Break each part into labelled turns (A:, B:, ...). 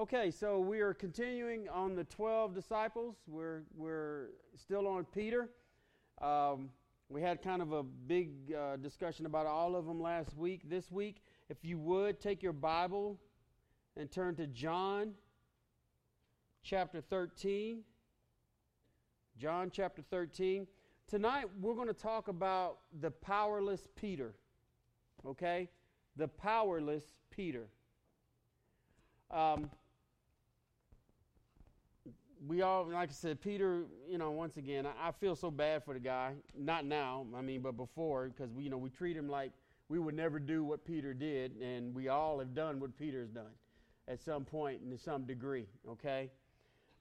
A: Okay, so we are continuing on the 12 disciples. We're, we're still on Peter. Um, we had kind of a big uh, discussion about all of them last week. This week, if you would, take your Bible and turn to John chapter 13. John chapter 13. Tonight, we're going to talk about the powerless Peter. Okay? The powerless Peter. Um, we all, like I said, Peter, you know, once again, I, I, feel so bad for the guy. Not now, I mean, but before, because we, you know, we treat him like we would never do what Peter did, and we all have done what Peter's done at some point and to some degree, okay?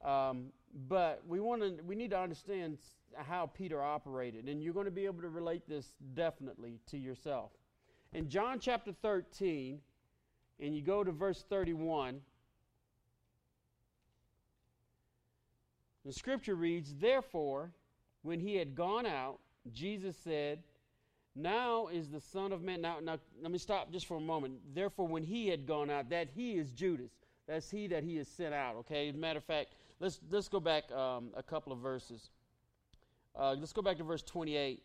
A: Um, but we want to, we need to understand how Peter operated, and you're going to be able to relate this definitely to yourself. In John chapter 13, and you go to verse 31, the scripture reads, Therefore, when he had gone out, Jesus said, Now is the Son of Man. Now, now, let me stop just for a moment. Therefore, when he had gone out, that he is Judas. That's he that he has sent out. Okay. As a matter of fact, let's let's go back um, a couple of verses. Uh, let's go back to verse 28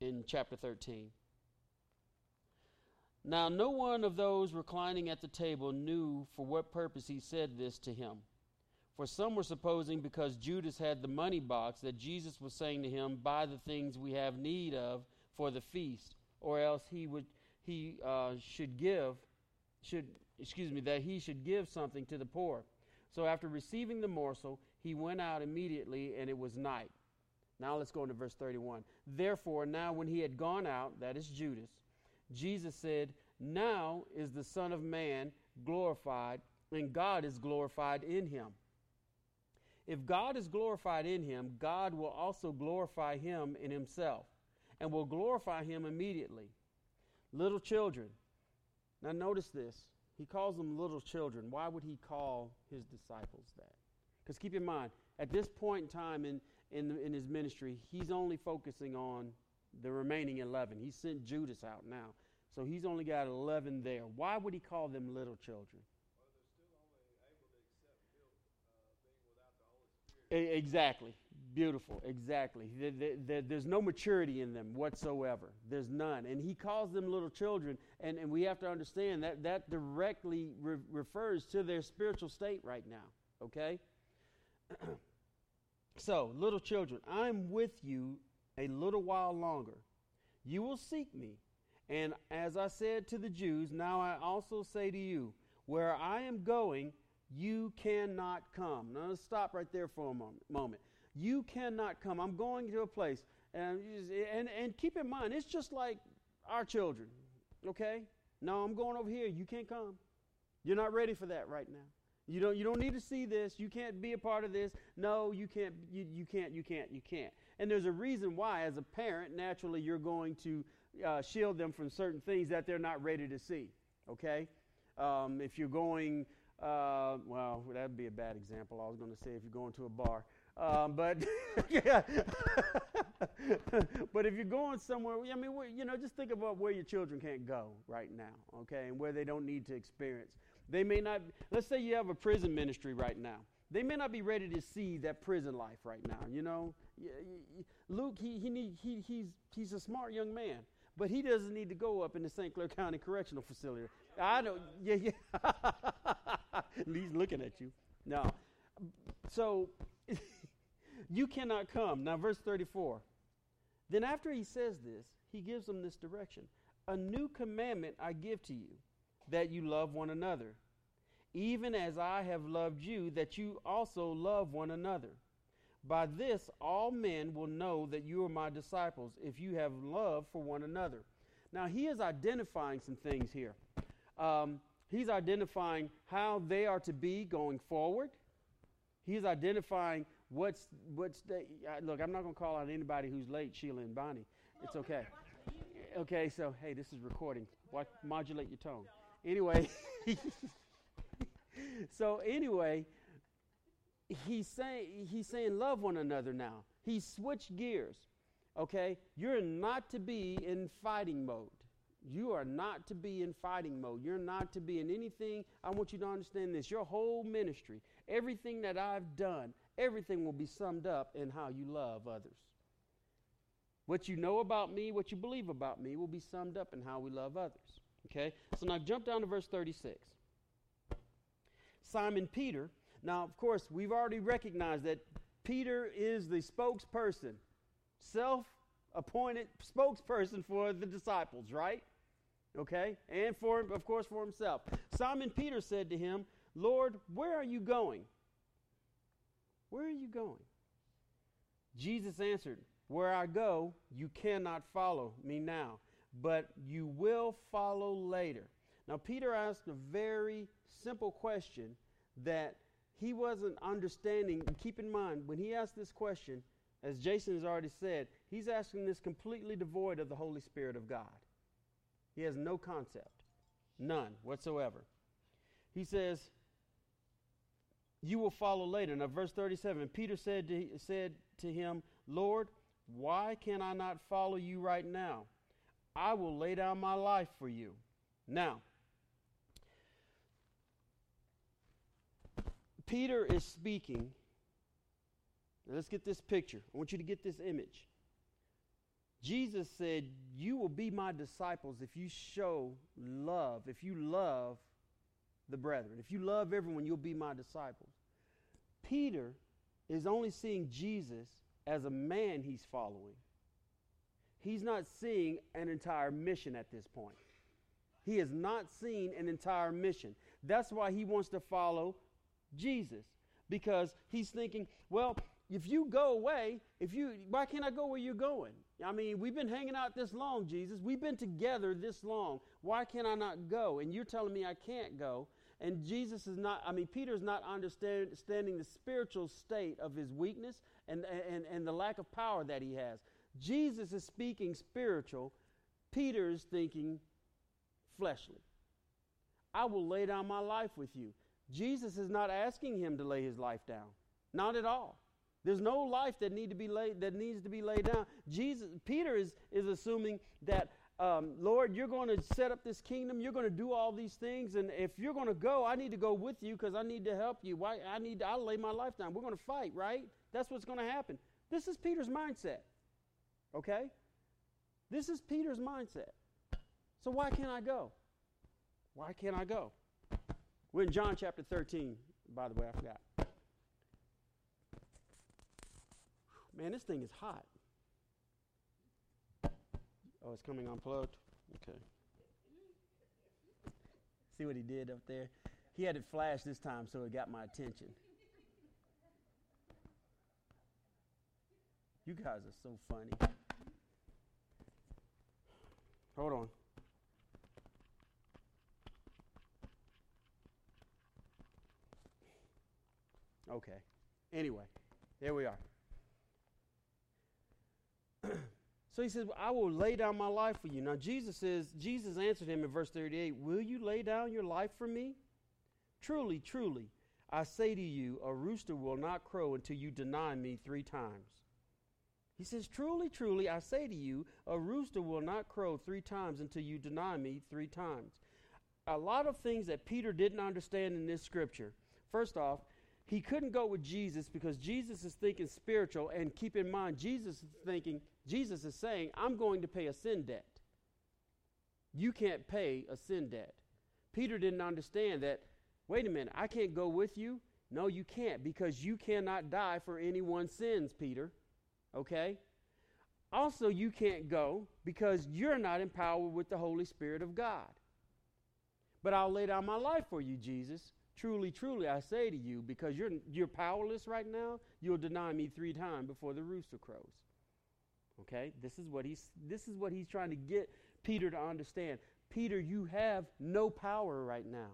A: in chapter 13. Now, no one of those reclining at the table knew for what purpose he said this to him. For some were supposing because Judas had the money box that Jesus was saying to him, Buy the things we have need of for the feast, or else he would he uh, should give should excuse me that he should give something to the poor. So after receiving the morsel, he went out immediately, and it was night. Now let's go into verse 31. Therefore, now when he had gone out, that is Judas, Jesus said, Now is the Son of Man glorified, and God is glorified in him. If God is glorified in him, God will also glorify him in himself, and will glorify him immediately. Little children. Now, notice this. He calls them little children. Why would he call his disciples that? Because keep in mind, at this point in time in, in, in his ministry, he's only focusing on the remaining 11. He sent Judas out now. So he's only got 11 there. Why would he call them little children? Exactly. Beautiful. Exactly. There's no maturity in them whatsoever. There's none. And he calls them little children. And, and we have to understand that that directly re- refers to their spiritual state right now. Okay? so, little children, I'm with you a little while longer. You will seek me. And as I said to the Jews, now I also say to you, where I am going, you cannot come. Now let's stop right there for a moment. You cannot come. I'm going to a place. And, and, and keep in mind, it's just like our children, okay? No, I'm going over here. You can't come. You're not ready for that right now. You don't, you don't need to see this. You can't be a part of this. No, you can't, you, you can't, you can't, you can't. And there's a reason why, as a parent, naturally you're going to uh, shield them from certain things that they're not ready to see. Okay? Um, if you're going, uh, well, that'd be a bad example. I was going to say if you're going to a bar. Um, but but if you're going somewhere, I mean, you know, just think about where your children can't go right now, okay, and where they don't need to experience. They may not. Let's say you have a prison ministry right now. They may not be ready to see that prison life right now. You know, Luke, he, he, need, he, he's, he's a smart young man, but he doesn't need to go up in the St. Clair County Correctional Facility. I don't, yeah, yeah. he's looking at you. No. So, you cannot come. Now, verse 34. Then, after he says this, he gives them this direction A new commandment I give to you, that you love one another even as I have loved you, that you also love one another. By this, all men will know that you are my disciples, if you have love for one another. Now, he is identifying some things here. Um, he's identifying how they are to be going forward. He's identifying what's what's the, uh, look. I'm not going to call out anybody who's late, Sheila and Bonnie. It's okay. Okay, so hey, this is recording. What modulate your tone. Anyway. so anyway, he's saying he's saying love one another now. He switched gears. Okay? You're not to be in fighting mode. You are not to be in fighting mode. You're not to be in anything. I want you to understand this. Your whole ministry, everything that I've done, everything will be summed up in how you love others. What you know about me, what you believe about me, will be summed up in how we love others. Okay? So now jump down to verse 36. Simon Peter. Now, of course, we've already recognized that Peter is the spokesperson, self appointed spokesperson for the disciples, right? Okay? And for, of course, for himself. Simon Peter said to him, Lord, where are you going? Where are you going? Jesus answered, Where I go, you cannot follow me now, but you will follow later. Now, Peter asked a very simple question that he wasn't understanding. And Keep in mind, when he asked this question, as Jason has already said, he's asking this completely devoid of the Holy Spirit of God. He has no concept, none whatsoever. He says, You will follow later. Now, verse 37 Peter said to, said to him, Lord, why can I not follow you right now? I will lay down my life for you. Now, Peter is speaking now let's get this picture. I want you to get this image. Jesus said, You will be my disciples if you show love, if you love the brethren. If you love everyone, you'll be my disciples. Peter is only seeing Jesus as a man he's following. He's not seeing an entire mission at this point. He has not seen an entire mission. That's why he wants to follow Jesus because he's thinking, well, if you go away, if you why can't I go where you're going? I mean, we've been hanging out this long, Jesus. We've been together this long. Why can't I not go? And you're telling me I can't go. And Jesus is not, I mean, Peter's not understanding the spiritual state of his weakness and, and, and the lack of power that he has. Jesus is speaking spiritual. Peter is thinking fleshly. I will lay down my life with you. Jesus is not asking him to lay his life down. Not at all. There's no life that need to be laid that needs to be laid down. Jesus, Peter is is assuming that um, Lord, you're going to set up this kingdom. You're going to do all these things, and if you're going to go, I need to go with you because I need to help you. Why? I need. To, I'll lay my life down. We're going to fight, right? That's what's going to happen. This is Peter's mindset. Okay. This is Peter's mindset. So why can't I go? Why can't I go? We're in John chapter 13. By the way, I forgot. Man, this thing is hot. Oh, it's coming unplugged? Okay. See what he did up there? He had it flash this time, so it got my attention. You guys are so funny. Hold on. Okay. Anyway, there we are. He says, I will lay down my life for you. Now, Jesus says, Jesus answered him in verse 38, Will you lay down your life for me? Truly, truly, I say to you, a rooster will not crow until you deny me three times. He says, Truly, truly, I say to you, a rooster will not crow three times until you deny me three times. A lot of things that Peter didn't understand in this scripture. First off, he couldn't go with Jesus because Jesus is thinking spiritual. And keep in mind, Jesus is thinking, Jesus is saying, I'm going to pay a sin debt. You can't pay a sin debt. Peter didn't understand that, wait a minute, I can't go with you. No, you can't because you cannot die for anyone's sins, Peter. Okay? Also, you can't go because you're not empowered with the Holy Spirit of God. But I'll lay down my life for you, Jesus. Truly, truly, I say to you, because you're, you're powerless right now, you'll deny me three times before the rooster crows. Okay? This is what he's this is what he's trying to get Peter to understand. Peter, you have no power right now.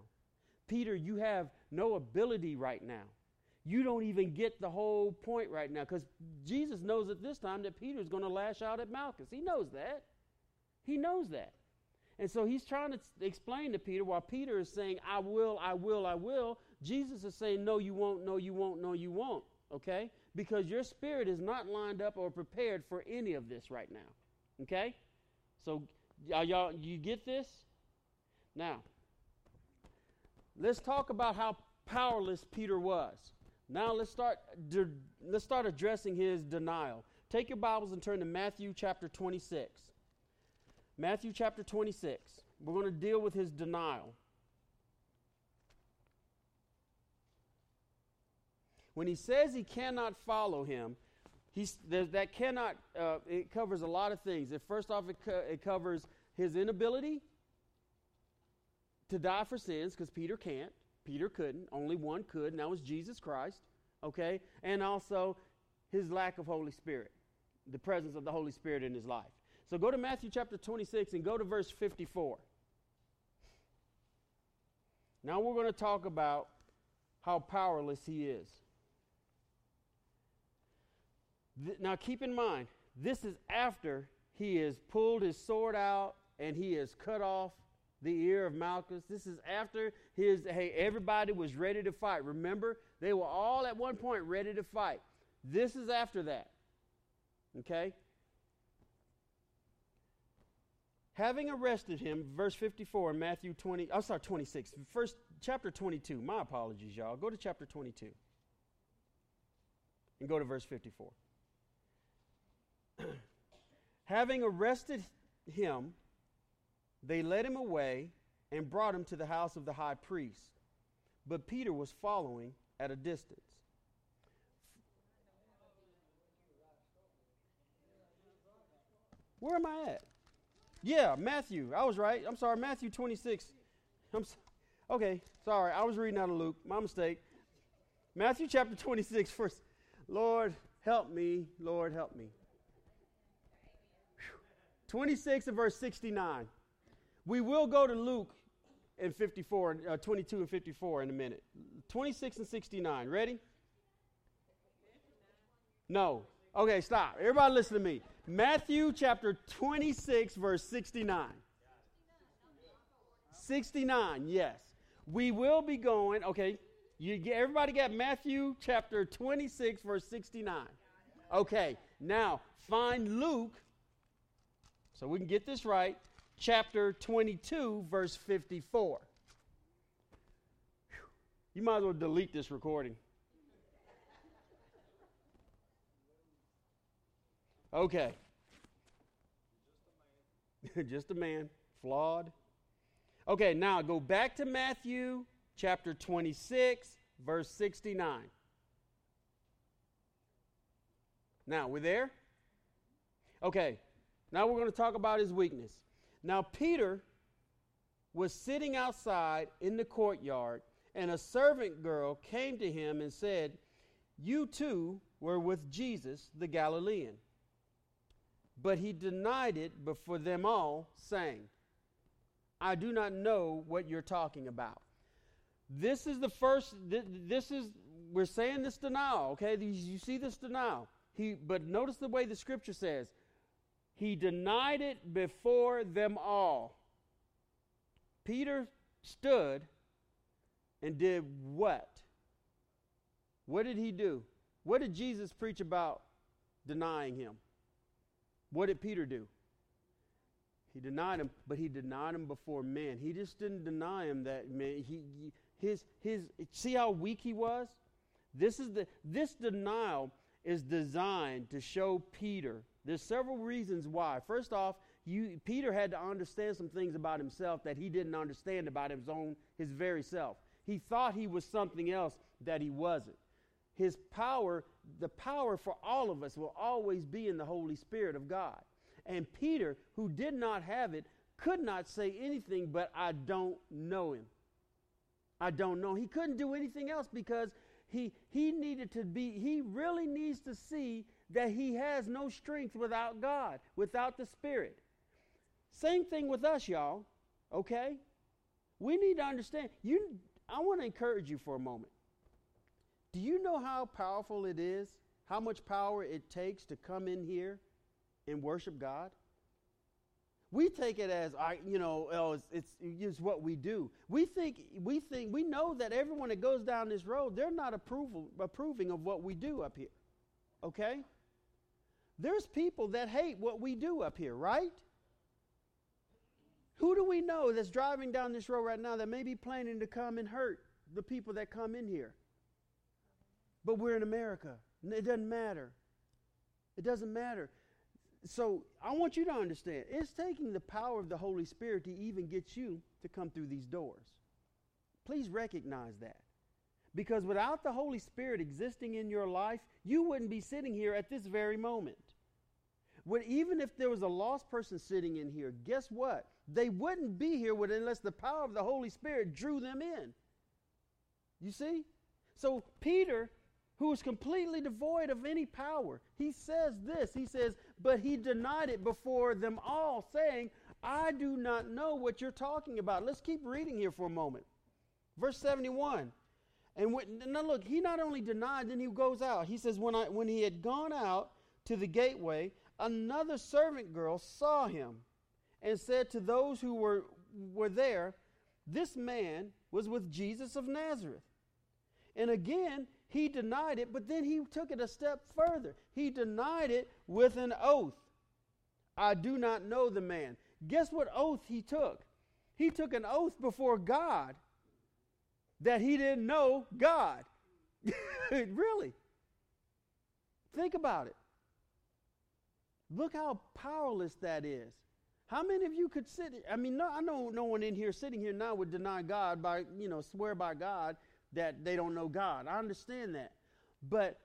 A: Peter, you have no ability right now. You don't even get the whole point right now because Jesus knows at this time that Peter is going to lash out at Malchus. He knows that. He knows that. And so he's trying to explain to Peter while Peter is saying, I will, I will, I will. Jesus is saying, No, you won't, no, you won't, no, you won't. Okay? Because your spirit is not lined up or prepared for any of this right now. Okay? So Y'all, you get this? Now, let's talk about how powerless Peter was. Now let's start de- let's start addressing his denial. Take your Bibles and turn to Matthew chapter 26. Matthew chapter 26. We're going to deal with his denial. When he says he cannot follow him, he's, that cannot, uh, it covers a lot of things. It, first off, it, co- it covers his inability to die for sins, because Peter can't. Peter couldn't. Only one could, and that was Jesus Christ. Okay? And also his lack of Holy Spirit, the presence of the Holy Spirit in his life. So go to Matthew chapter 26 and go to verse 54. Now we're going to talk about how powerless he is. Th- now keep in mind, this is after he has pulled his sword out and he has cut off the ear of Malchus. This is after his, hey, everybody was ready to fight. Remember, they were all at one point ready to fight. This is after that. Okay? Having arrested him, verse 54 in Matthew 20, I'm sorry, 26, first chapter 22. My apologies, y'all. Go to chapter 22 and go to verse 54. Having arrested him, they led him away and brought him to the house of the high priest. But Peter was following at a distance. Where am I at? Yeah, Matthew. I was right. I'm sorry, Matthew 26. I'm so, okay, sorry. I was reading out of Luke. My mistake. Matthew chapter 26, first. Lord, help me. Lord, help me. 26 and verse 69. We will go to Luke in 54, uh, 22 and 54 in a minute. 26 and 69. Ready? No. Okay, stop. Everybody listen to me. Matthew chapter 26, verse 69. 69, yes. We will be going, okay, you get, everybody got Matthew chapter 26, verse 69. Okay, now find Luke, so we can get this right, chapter 22, verse 54. You might as well delete this recording. Okay. Just a man, flawed. Okay, now go back to Matthew chapter 26, verse 69. Now, we're there? Okay, now we're going to talk about his weakness. Now, Peter was sitting outside in the courtyard, and a servant girl came to him and said, You too were with Jesus the Galilean. But he denied it before them all, saying, I do not know what you're talking about. This is the first, this is, we're saying this denial, okay? You see this denial. He, but notice the way the scripture says, he denied it before them all. Peter stood and did what? What did he do? What did Jesus preach about denying him? What did Peter do? He denied him, but he denied him before men. He just didn't deny him that man. He, his his see how weak he was. This is the this denial is designed to show Peter. There's several reasons why. First off, you, Peter had to understand some things about himself that he didn't understand about his own his very self. He thought he was something else that he wasn't. His power, the power for all of us will always be in the Holy Spirit of God. And Peter, who did not have it, could not say anything but I don't know him. I don't know. He couldn't do anything else because he he needed to be he really needs to see that he has no strength without God, without the Spirit. Same thing with us, y'all. Okay? We need to understand. You I want to encourage you for a moment. Do you know how powerful it is? How much power it takes to come in here and worship God? We take it as I, you know, oh, it's, it's, it's what we do. We think we think we know that everyone that goes down this road, they're not approval, approving of what we do up here. Okay? There's people that hate what we do up here, right? Who do we know that's driving down this road right now that may be planning to come and hurt the people that come in here? But we're in America. It doesn't matter. It doesn't matter. So I want you to understand it's taking the power of the Holy Spirit to even get you to come through these doors. Please recognize that. Because without the Holy Spirit existing in your life, you wouldn't be sitting here at this very moment. When, even if there was a lost person sitting in here, guess what? They wouldn't be here unless the power of the Holy Spirit drew them in. You see? So Peter, who was completely devoid of any power, he says this. He says, But he denied it before them all, saying, I do not know what you're talking about. Let's keep reading here for a moment. Verse 71. And when, now look, he not only denied, then he goes out. He says, when, I, when he had gone out to the gateway, another servant girl saw him and said to those who were, were there, This man was with Jesus of Nazareth. And again, he denied it, but then he took it a step further. He denied it with an oath. I do not know the man. Guess what oath he took? He took an oath before God that he didn't know God. really. Think about it. Look how powerless that is. How many of you could sit? I mean, no, I know no one in here sitting here now would deny God by, you know, swear by God that they don't know God. I understand that. But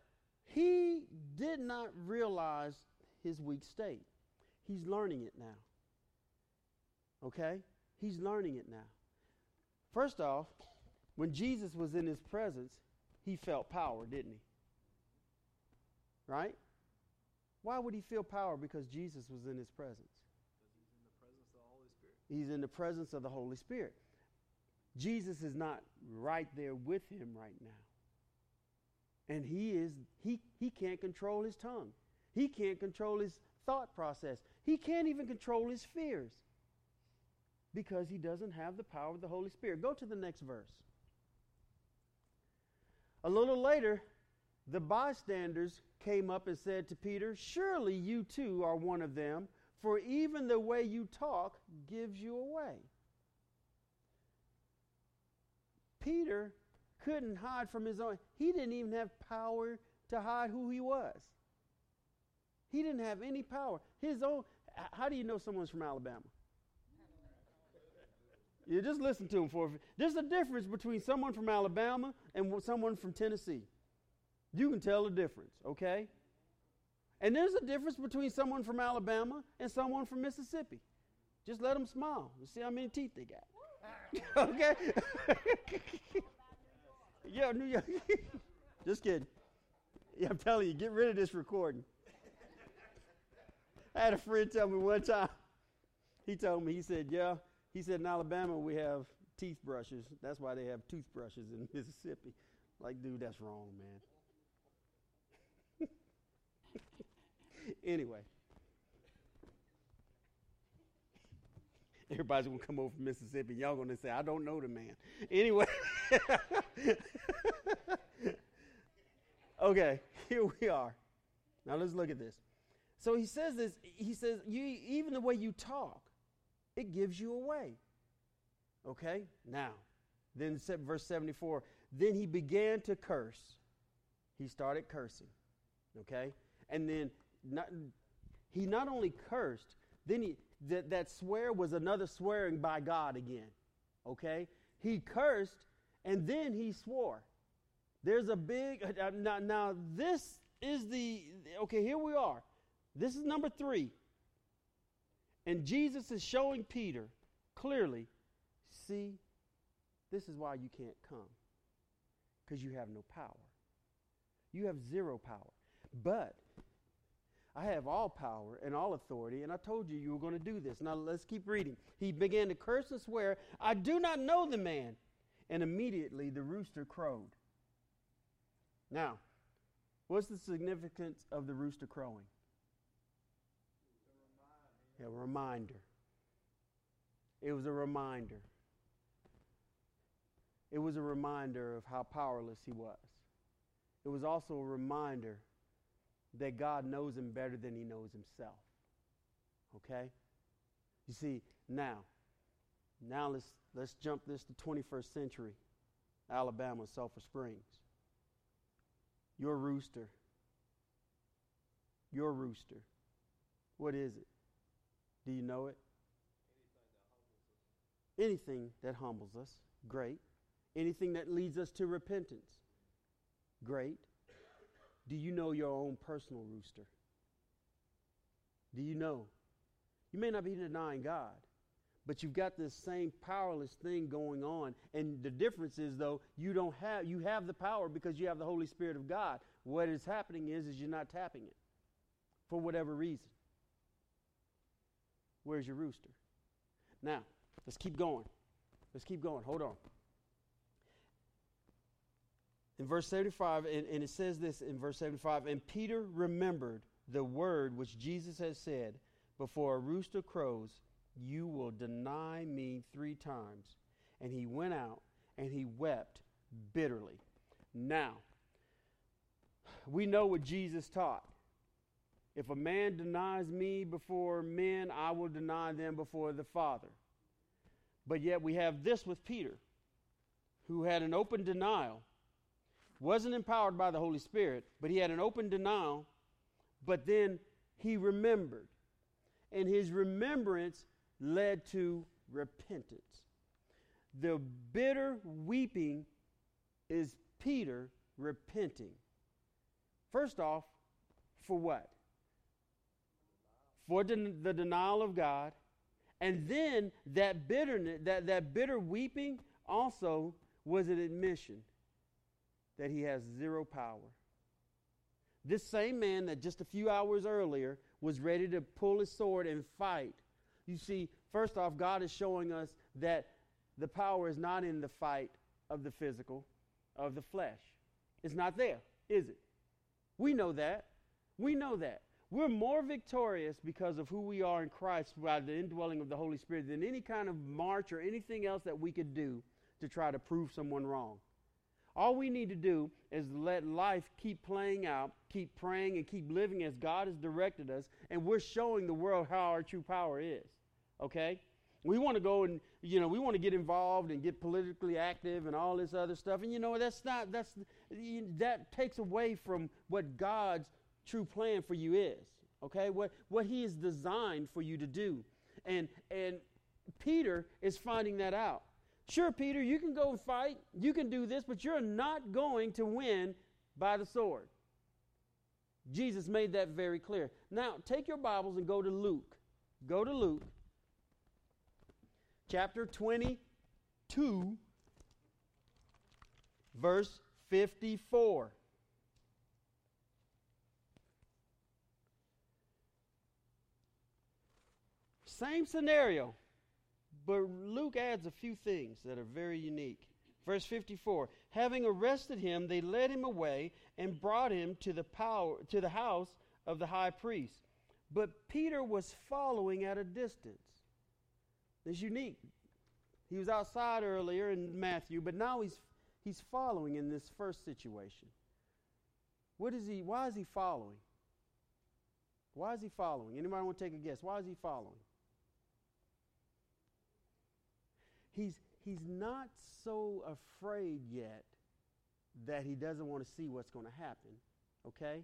A: he did not realize his weak state. He's learning it now. Okay? He's learning it now. First off, when Jesus was in his presence, he felt power, didn't he? Right? Why would he feel power? Because Jesus was in his presence. He's in the presence of the Holy Spirit. Jesus is not right there with him right now. And he is he he can't control his tongue. He can't control his thought process. He can't even control his fears because he doesn't have the power of the Holy Spirit. Go to the next verse. A little later, the bystanders came up and said to Peter, Surely you too are one of them, for even the way you talk gives you away. Peter couldn't hide from his own. He didn't even have power to hide who he was. He didn't have any power. His own. How do you know someone's from Alabama? You just listen to him for. There's a difference between someone from Alabama and someone from Tennessee. You can tell the difference, okay? And there's a difference between someone from Alabama and someone from Mississippi. Just let them smile and see how many teeth they got. okay? yeah, New York. Just kidding. Yeah, I'm telling you, get rid of this recording. I had a friend tell me one time. He told me, he said, Yeah, he said, in Alabama, we have teeth brushes. That's why they have toothbrushes in Mississippi. Like, dude, that's wrong, man. anyway. Everybody's to come over from Mississippi. Y'all to say, I don't know the man. Anyway. okay, here we are. Now let's look at this. So he says this. He says, you, even the way you talk, it gives you away. Okay? Now, then verse 74 then he began to curse. He started cursing. Okay? And then not, he not only cursed, then he that, that swear was another swearing by God again. Okay? He cursed and then he swore. There's a big uh, now, now this is the okay, here we are. This is number 3. And Jesus is showing Peter clearly see, this is why you can't come because you have no power. You have zero power. But I have all power and all authority, and I told you you were going to do this. Now let's keep reading. He began to curse and swear, I do not know the man. And immediately the rooster crowed. Now, what's the significance of the rooster crowing? A reminder. It was a reminder. It was a reminder of how powerless he was. It was also a reminder that God knows him better than he knows himself. Okay? You see, now, Now let's let's jump this to 21st century, Alabama, Sulphur Springs. Your rooster. Your rooster. What is it? Do you know it? Anything that humbles us. Great. Anything that leads us to repentance. Great. Do you know your own personal rooster? Do you know? You may not be denying God, but you've got this same powerless thing going on. And the difference is though, you don't have you have the power because you have the Holy Spirit of God. What is happening is is you're not tapping it for whatever reason. Where's your rooster? Now, let's keep going. Let's keep going. Hold on. In verse 75, and, and, it says this in verse 75 And Peter remembered the word which Jesus had said, Before a rooster crows, you will deny me three times. And he went out and he wept bitterly. Now, we know what Jesus taught. If a man denies me before men, I will deny them before the Father. But yet we have this with Peter, who had an open denial, wasn't empowered by the Holy Spirit, but he had an open denial, but then he remembered. And his remembrance led to repentance. The bitter weeping is Peter repenting. First off, for what? For den- the denial of God. And then that bitterness, that, that bitter weeping also was an admission that he has zero power. This same man that just a few hours earlier was ready to pull his sword and fight you see, first off, God is showing us that the power is not in the fight of the physical, of the flesh. It's not there, is it? We know that. We know that. We're more victorious because of who we are in Christ by the indwelling of the Holy Spirit than any kind of march or anything else that we could do to try to prove someone wrong. All we need to do is let life keep playing out, keep praying, and keep living as God has directed us, and we're showing the world how our true power is. Okay? We want to go and, you know, we want to get involved and get politically active and all this other stuff. And, you know, that's not, that's, that takes away from what God's true plan for you is. Okay? What, what He has designed for you to do. And, and Peter is finding that out. Sure, Peter, you can go and fight, you can do this, but you're not going to win by the sword. Jesus made that very clear. Now, take your Bibles and go to Luke. Go to Luke, chapter 22, verse 54. Same scenario. But Luke adds a few things that are very unique. Verse 54 Having arrested him, they led him away and brought him to the, power, to the house of the high priest. But Peter was following at a distance. It's unique. He was outside earlier in Matthew, but now he's, he's following in this first situation. What is he, why is he following? Why is he following? Anybody want to take a guess? Why is he following? He's, he's not so afraid yet that he doesn't want to see what's going to happen, okay?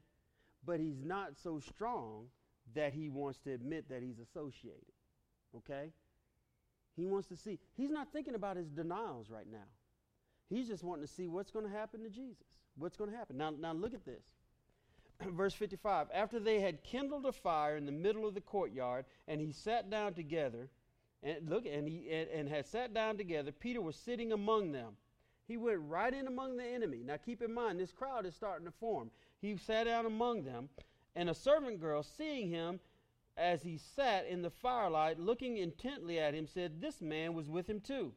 A: But he's not so strong that he wants to admit that he's associated, okay? He wants to see. He's not thinking about his denials right now. He's just wanting to see what's going to happen to Jesus. What's going to happen? Now, now look at this. Verse 55 After they had kindled a fire in the middle of the courtyard, and he sat down together, and look, and he and, and had sat down together. Peter was sitting among them. He went right in among the enemy. Now keep in mind, this crowd is starting to form. He sat down among them, and a servant girl, seeing him as he sat in the firelight, looking intently at him, said, This man was with him too.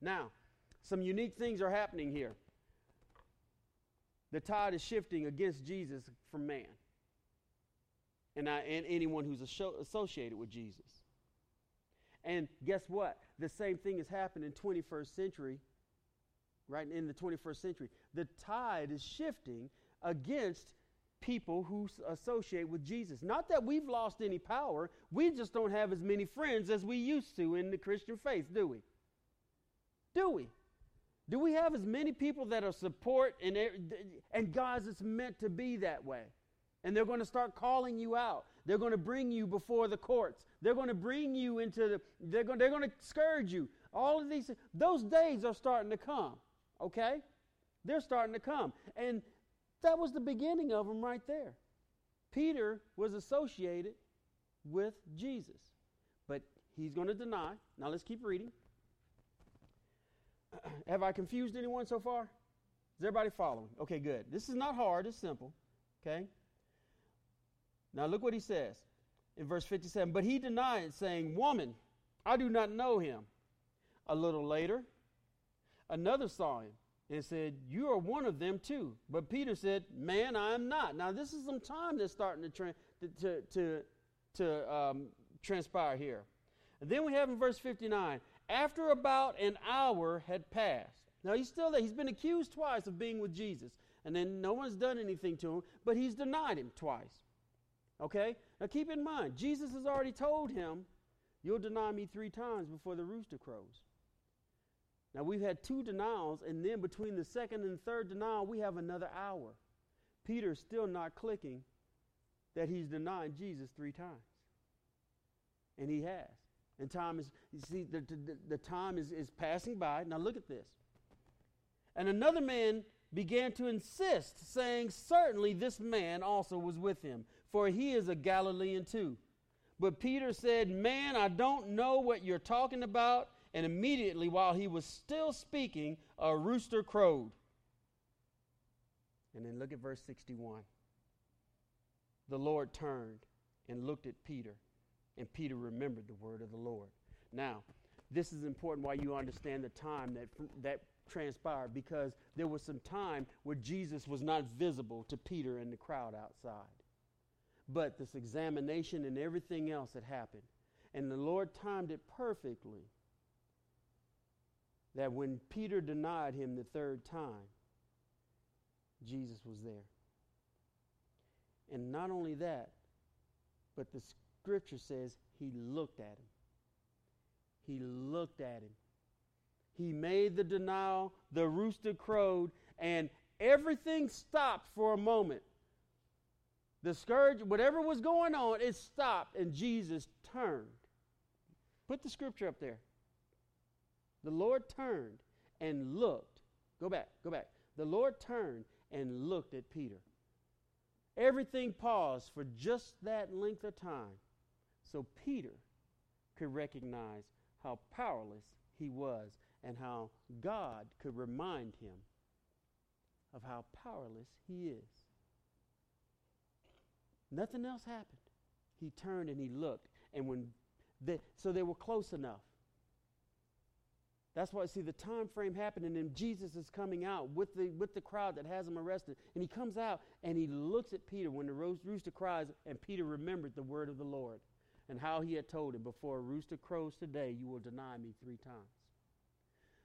A: Now, some unique things are happening here. The tide is shifting against Jesus from man and, I, and anyone who's associated with Jesus. And guess what? The same thing has happened in 21st century, right in the 21st century. The tide is shifting against people who associate with Jesus. Not that we've lost any power, we just don't have as many friends as we used to in the Christian faith, do we? Do we? Do we have as many people that are support and and guys it's meant to be that way? And they're going to start calling you out. They're going to bring you before the courts. They're going to bring you into the they're going they're going to scourge you. All of these those days are starting to come. Okay? They're starting to come. And that was the beginning of them right there. Peter was associated with Jesus. But he's going to deny. Now let's keep reading. Have I confused anyone so far? Is everybody following? Okay, good. This is not hard, it's simple. Okay? Now look what he says in verse 57. But he denied, saying, Woman, I do not know him. A little later, another saw him and said, You are one of them too. But Peter said, Man, I am not. Now, this is some time that's starting to, tra- to, to, to um, transpire here. And then we have in verse 59 after about an hour had passed. Now, he's still there. He's been accused twice of being with Jesus. And then no one's done anything to him, but he's denied him twice. Okay? Now, keep in mind, Jesus has already told him, You'll deny me three times before the rooster crows. Now we've had two denials, and then between the second and third denial, we have another hour. Peter's still not clicking that he's denied Jesus three times. And he has. And time is, you see, the, the, the time is, is passing by. Now look at this. And another man began to insist, saying, Certainly this man also was with him, for he is a Galilean too. But Peter said, Man, I don't know what you're talking about. And immediately, while he was still speaking, a rooster crowed. And then look at verse 61. The Lord turned and looked at Peter, and Peter remembered the word of the Lord. Now, this is important why you understand the time that, that transpired because there was some time where Jesus was not visible to Peter and the crowd outside. But this examination and everything else had happened. And the Lord timed it perfectly that when Peter denied him the third time, Jesus was there. And not only that, but the scripture says he looked at him. He looked at him. He made the denial, the rooster crowed, and everything stopped for a moment. The scourge, whatever was going on, it stopped, and Jesus turned. Put the scripture up there. The Lord turned and looked. Go back, go back. The Lord turned and looked at Peter. Everything paused for just that length of time so Peter could recognize how powerless he was and how God could remind him of how powerless he is. Nothing else happened. He turned and he looked, and when so they were close enough that's why, see, the time frame happening, and then Jesus is coming out with the, with the crowd that has him arrested. And he comes out and he looks at Peter when the rooster cries, and Peter remembered the word of the Lord and how he had told him, Before a rooster crows today, you will deny me three times.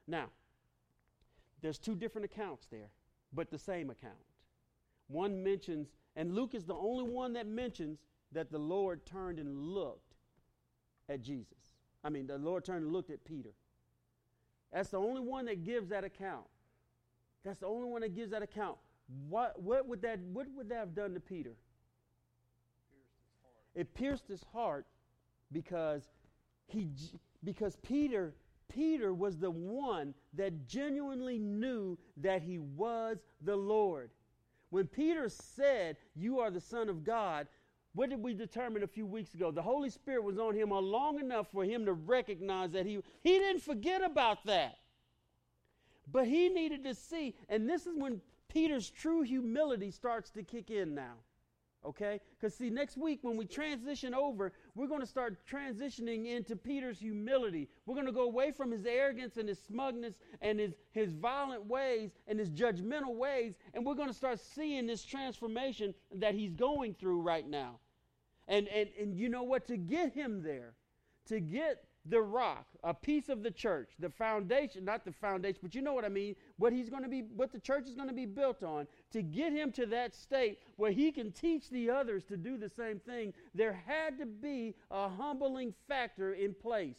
A: Now, there's two different accounts there, but the same account. One mentions, and Luke is the only one that mentions that the Lord turned and looked at Jesus. I mean, the Lord turned and looked at Peter. That's the only one that gives that account. That's the only one that gives that account. What, what, would, that, what would that have done to Peter? It pierced his heart because, he, because Peter, Peter was the one that genuinely knew that he was the Lord. When Peter said, You are the Son of God, what did we determine a few weeks ago? The Holy Spirit was on him long enough for him to recognize that he, he didn't forget about that. But he needed to see, and this is when Peter's true humility starts to kick in now. Okay? Because, see, next week when we transition over, we're going to start transitioning into Peter's humility. We're going to go away from his arrogance and his smugness and his, his violent ways and his judgmental ways, and we're going to start seeing this transformation that he's going through right now. And, and, and you know what? To get him there, to get the rock, a piece of the church, the foundation, not the foundation, but you know what I mean, what he's going to be what the church is going to be built on to get him to that state where he can teach the others to do the same thing, there had to be a humbling factor in place.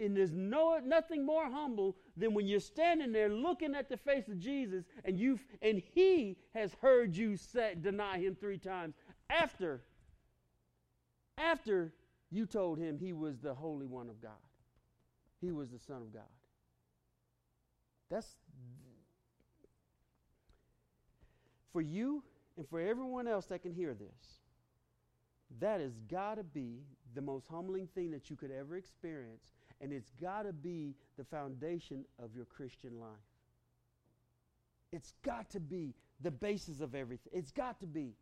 A: And there's no nothing more humble than when you're standing there looking at the face of Jesus and you and he has heard you say deny him three times after after you told him he was the Holy One of God. He was the Son of God. That's for you and for everyone else that can hear this. That has got to be the most humbling thing that you could ever experience, and it's got to be the foundation of your Christian life. It's got to be the basis of everything. It's got to be.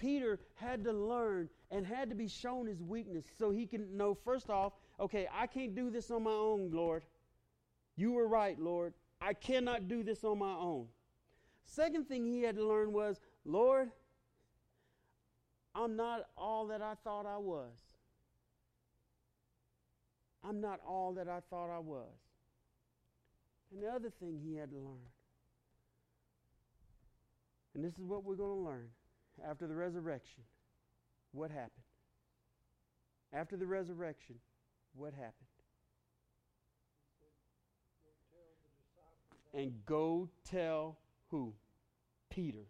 A: Peter had to learn and had to be shown his weakness so he can know, first off, okay, I can't do this on my own, Lord. You were right, Lord. I cannot do this on my own. Second thing he had to learn was, Lord, I'm not all that I thought I was. I'm not all that I thought I was. And the other thing he had to learn, and this is what we're going to learn after the resurrection, what happened? After the resurrection, what happened? And go tell who? Peter.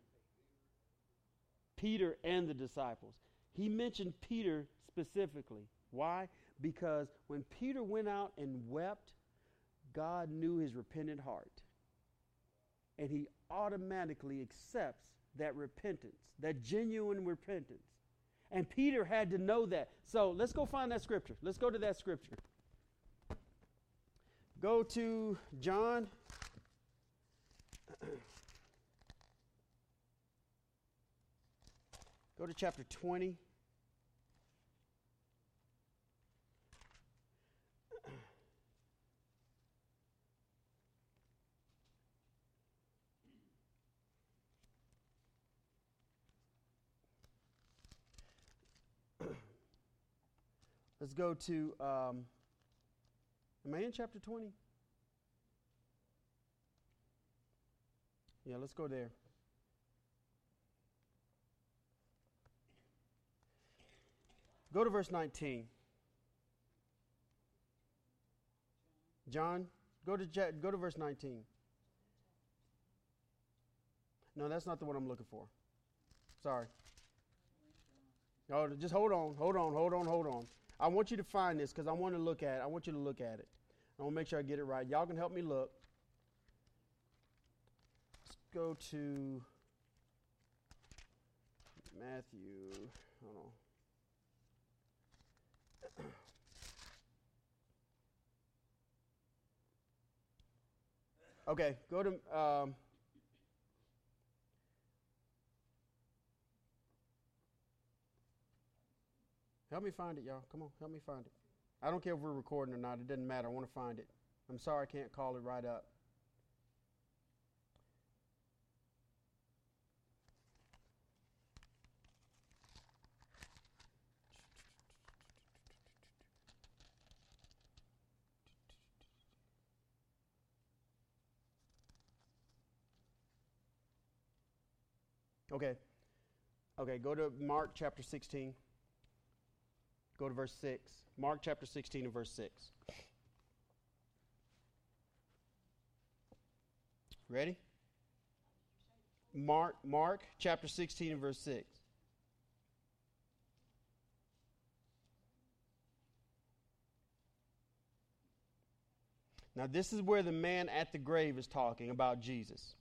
A: Peter and the disciples. He mentioned Peter specifically. Why? Because when Peter went out and wept, God knew his repentant heart. And he automatically accepts that repentance, that genuine repentance. And Peter had to know that. So let's go find that scripture. Let's go to that scripture. Go to John. go to chapter 20. Let's go to, um, am I in chapter 20? Yeah, let's go there. Go to verse 19. John, go to, go to verse 19. No, that's not the one I'm looking for. Sorry. No, just hold on, hold on, hold on, hold on. I want you to find this because I want to look at it. I want you to look at it. I want to make sure I get it right. Y'all can help me look. Let's go to Matthew. Okay, go to. Um, Help me find it, y'all. Come on, help me find it. I don't care if we're recording or not. It doesn't matter. I want to find it. I'm sorry I can't call it right up. Okay. Okay, go to Mark chapter 16. Go to verse 6. Mark chapter 16 and verse 6. Ready? Mark, Mark chapter 16 and verse 6. Now, this is where the man at the grave is talking about Jesus.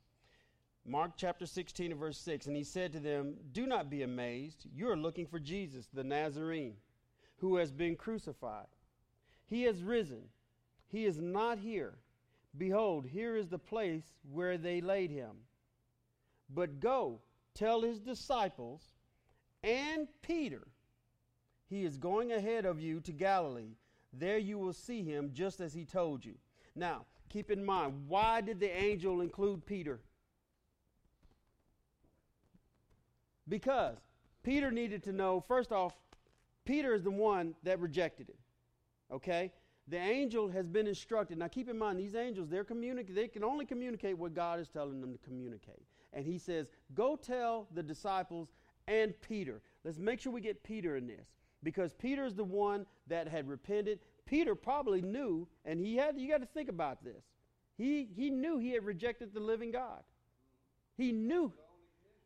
A: Mark chapter 16 and verse 6. And he said to them, Do not be amazed. You are looking for Jesus, the Nazarene who has been crucified. He has risen. He is not here. Behold, here is the place where they laid him. But go, tell his disciples and Peter, he is going ahead of you to Galilee. There you will see him just as he told you. Now, keep in mind, why did the angel include Peter? Because Peter needed to know, first off, Peter is the one that rejected him. Okay? the angel has been instructed. Now keep in mind, these angels, they're communic- they can only communicate what God is telling them to communicate. And he says, Go tell the disciples and Peter. Let's make sure we get Peter in this. Because Peter is the one that had repented. Peter probably knew, and he had you got to think about this. He he knew he had rejected the living God. He knew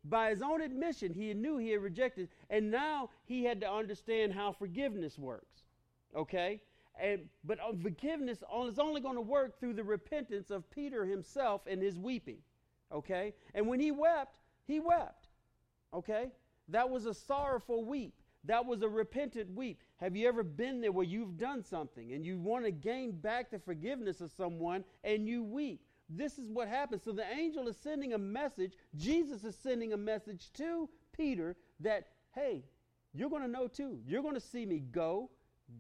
A: by his own admission, he knew he had rejected, and now he had to understand how forgiveness works. Okay? And, but uh, forgiveness is only going to work through the repentance of Peter himself and his weeping. Okay? And when he wept, he wept. Okay? That was a sorrowful weep. That was a repentant weep. Have you ever been there where you've done something and you want to gain back the forgiveness of someone and you weep? This is what happens. So the angel is sending a message. Jesus is sending a message to Peter that, hey, you're going to know too. You're going to see me go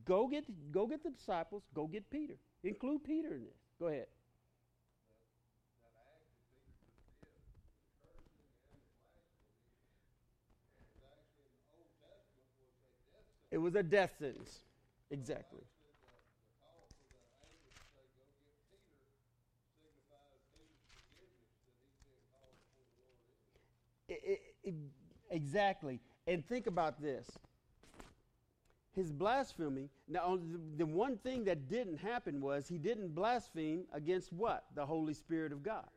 A: Go get, go get the disciples, go get Peter. Include Peter in this. Go ahead. It was a death sentence. Exactly. It, exactly. And think about this his blasphemy. Now, the one thing that didn't happen was he didn't blaspheme against what? The Holy Spirit of God.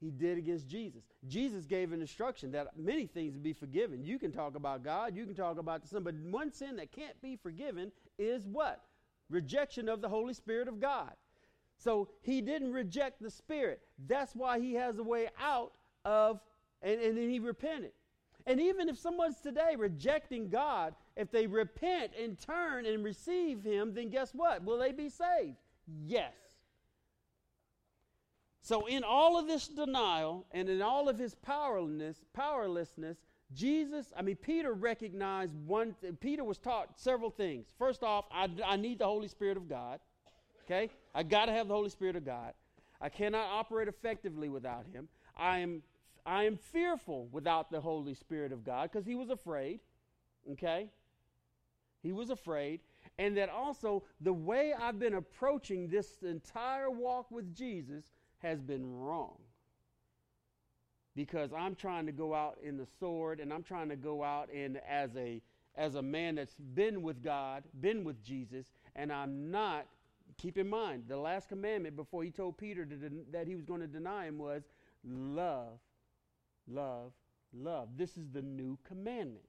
A: He did against Jesus. Jesus gave an instruction that many things be forgiven. You can talk about God, you can talk about the Son, but one sin that can't be forgiven is what? Rejection of the Holy Spirit of God. So he didn't reject the Spirit. That's why he has a way out of, and, and then he repented. And even if someone's today rejecting God, if they repent and turn and receive Him, then guess what? Will they be saved? Yes. So, in all of this denial and in all of his powerlessness, powerlessness, Jesus, I mean, Peter recognized one. Peter was taught several things. First off, I, I need the Holy Spirit of God. Okay, I got to have the Holy Spirit of God. I cannot operate effectively without Him. I am I am fearful without the Holy Spirit of God because he was afraid. Okay? He was afraid. And that also, the way I've been approaching this entire walk with Jesus has been wrong. Because I'm trying to go out in the sword and I'm trying to go out in as a as a man that's been with God, been with Jesus, and I'm not keep in mind the last commandment before he told Peter den- that he was going to deny him was love love, love. This is the new commandment.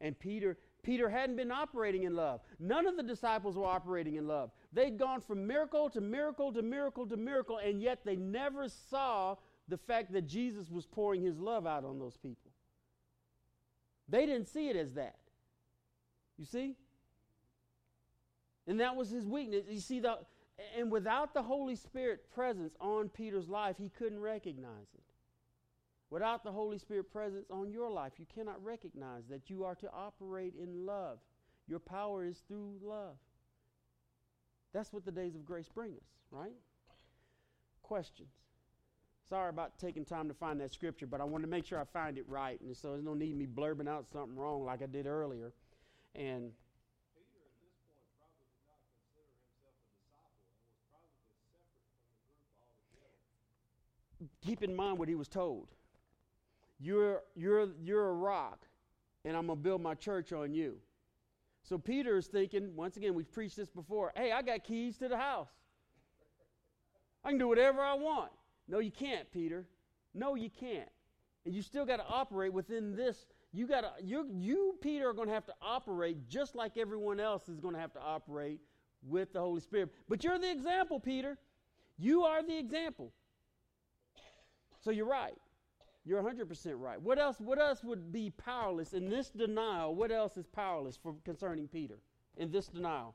A: And Peter Peter hadn't been operating in love. None of the disciples were operating in love. They'd gone from miracle to miracle to miracle to miracle, and yet they never saw the fact that Jesus was pouring his love out on those people. They didn't see it as that. You see? And that was his weakness. You see, the, and without the Holy Spirit presence on Peter's life, he couldn't recognize it. Without the Holy Spirit presence on your life, you cannot recognize that you are to operate in love. Your power is through love. That's what the days of grace bring us, right? Questions? Sorry about taking time to find that scripture, but I want to make sure I find it right, and so there's no need me blurbing out something wrong like I did earlier. And keep in mind what he was told. You're, you're, you're a rock, and I'm going to build my church on you. So Peter is thinking, once again, we've preached this before hey, I got keys to the house. I can do whatever I want. No, you can't, Peter. No, you can't. And you still got to operate within this. You got to, you, you, Peter, are going to have to operate just like everyone else is going to have to operate with the Holy Spirit. But you're the example, Peter. You are the example. So you're right. You're 100% right. What else, what else would be powerless in this denial? What else is powerless for concerning Peter in this denial?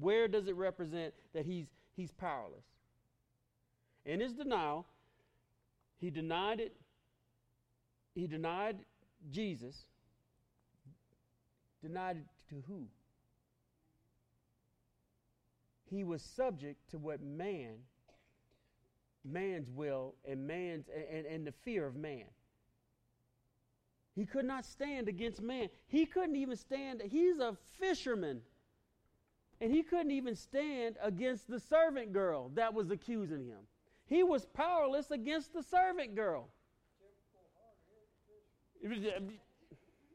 A: Where does it represent that he's, he's powerless? In his denial, he denied it. He denied Jesus. Denied it to who? He was subject to what man man's will and man's and, and the fear of man. He could not stand against man. He couldn't even stand. He's a fisherman. And he couldn't even stand against the servant girl that was accusing him. He was powerless against the servant girl.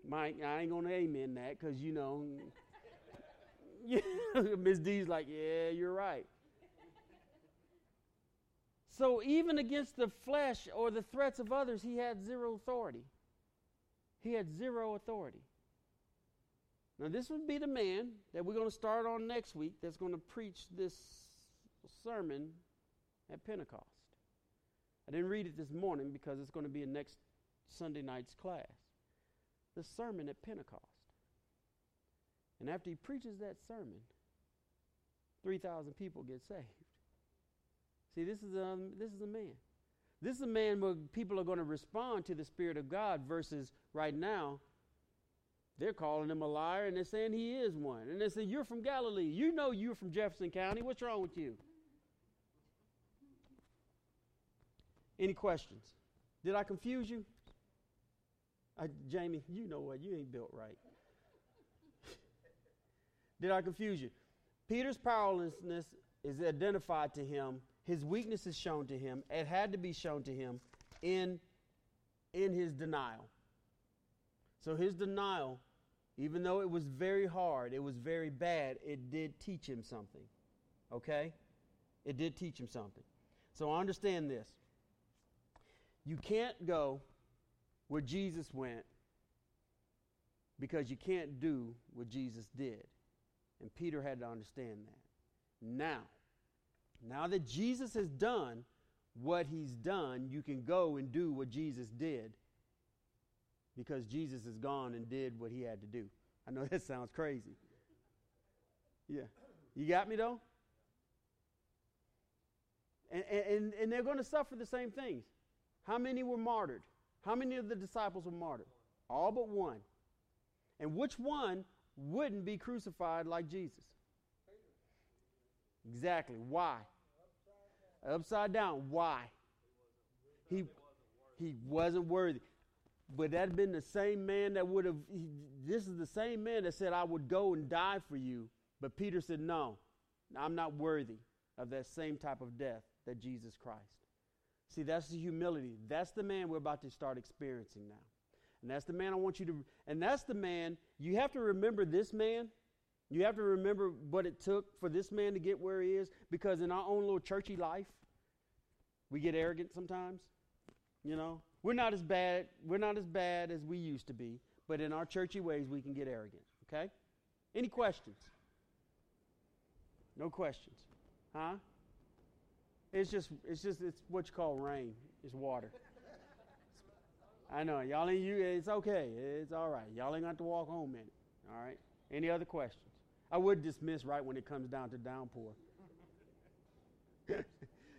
A: Mike, I ain't gonna amen that because you know, Miss D's like, yeah, you're right. So even against the flesh or the threats of others, he had zero authority. He had zero authority. Now, this would be the man that we're going to start on next week that's going to preach this sermon at Pentecost. I didn't read it this morning because it's going to be in next Sunday night's class. The sermon at Pentecost. And after he preaches that sermon, 3,000 people get saved. See, this is a, this is a man. This is a man where people are going to respond to the Spirit of God versus right now, they're calling him a liar and they're saying he is one. And they say, You're from Galilee. You know you're from Jefferson County. What's wrong with you? Any questions? Did I confuse you? I, Jamie, you know what? You ain't built right. Did I confuse you? Peter's powerlessness is identified to him. His weakness is shown to him. It had to be shown to him in, in his denial. So his denial, even though it was very hard, it was very bad, it did teach him something. Okay? It did teach him something. So understand this. You can't go where Jesus went because you can't do what Jesus did. And Peter had to understand that. Now, now that Jesus has done what he's done, you can go and do what Jesus did because Jesus has gone and did what he had to do. I know that sounds crazy. Yeah. You got me though? And, and, and they're going to suffer the same things. How many were martyred? How many of the disciples were martyred? All but one. And which one wouldn't be crucified like Jesus? Exactly. Why? Upside down. Why? He, he wasn't worthy. But that'd been the same man that would have, this is the same man that said, I would go and die for you. But Peter said, No, I'm not worthy of that same type of death that Jesus Christ. See, that's the humility. That's the man we're about to start experiencing now. And that's the man I want you to, and that's the man, you have to remember this man. You have to remember what it took for this man to get where he is because in our own little churchy life, we get arrogant sometimes. You know, we're not as bad, we're not as bad as we used to be, but in our churchy ways we can get arrogant, okay? Any questions? No questions. Huh? It's just it's just it's what you call rain. It's water. I know y'all ain't you. It's okay. It's all right. Y'all ain't got to walk home in it. All right. Any other questions? I would dismiss right when it comes down to downpour.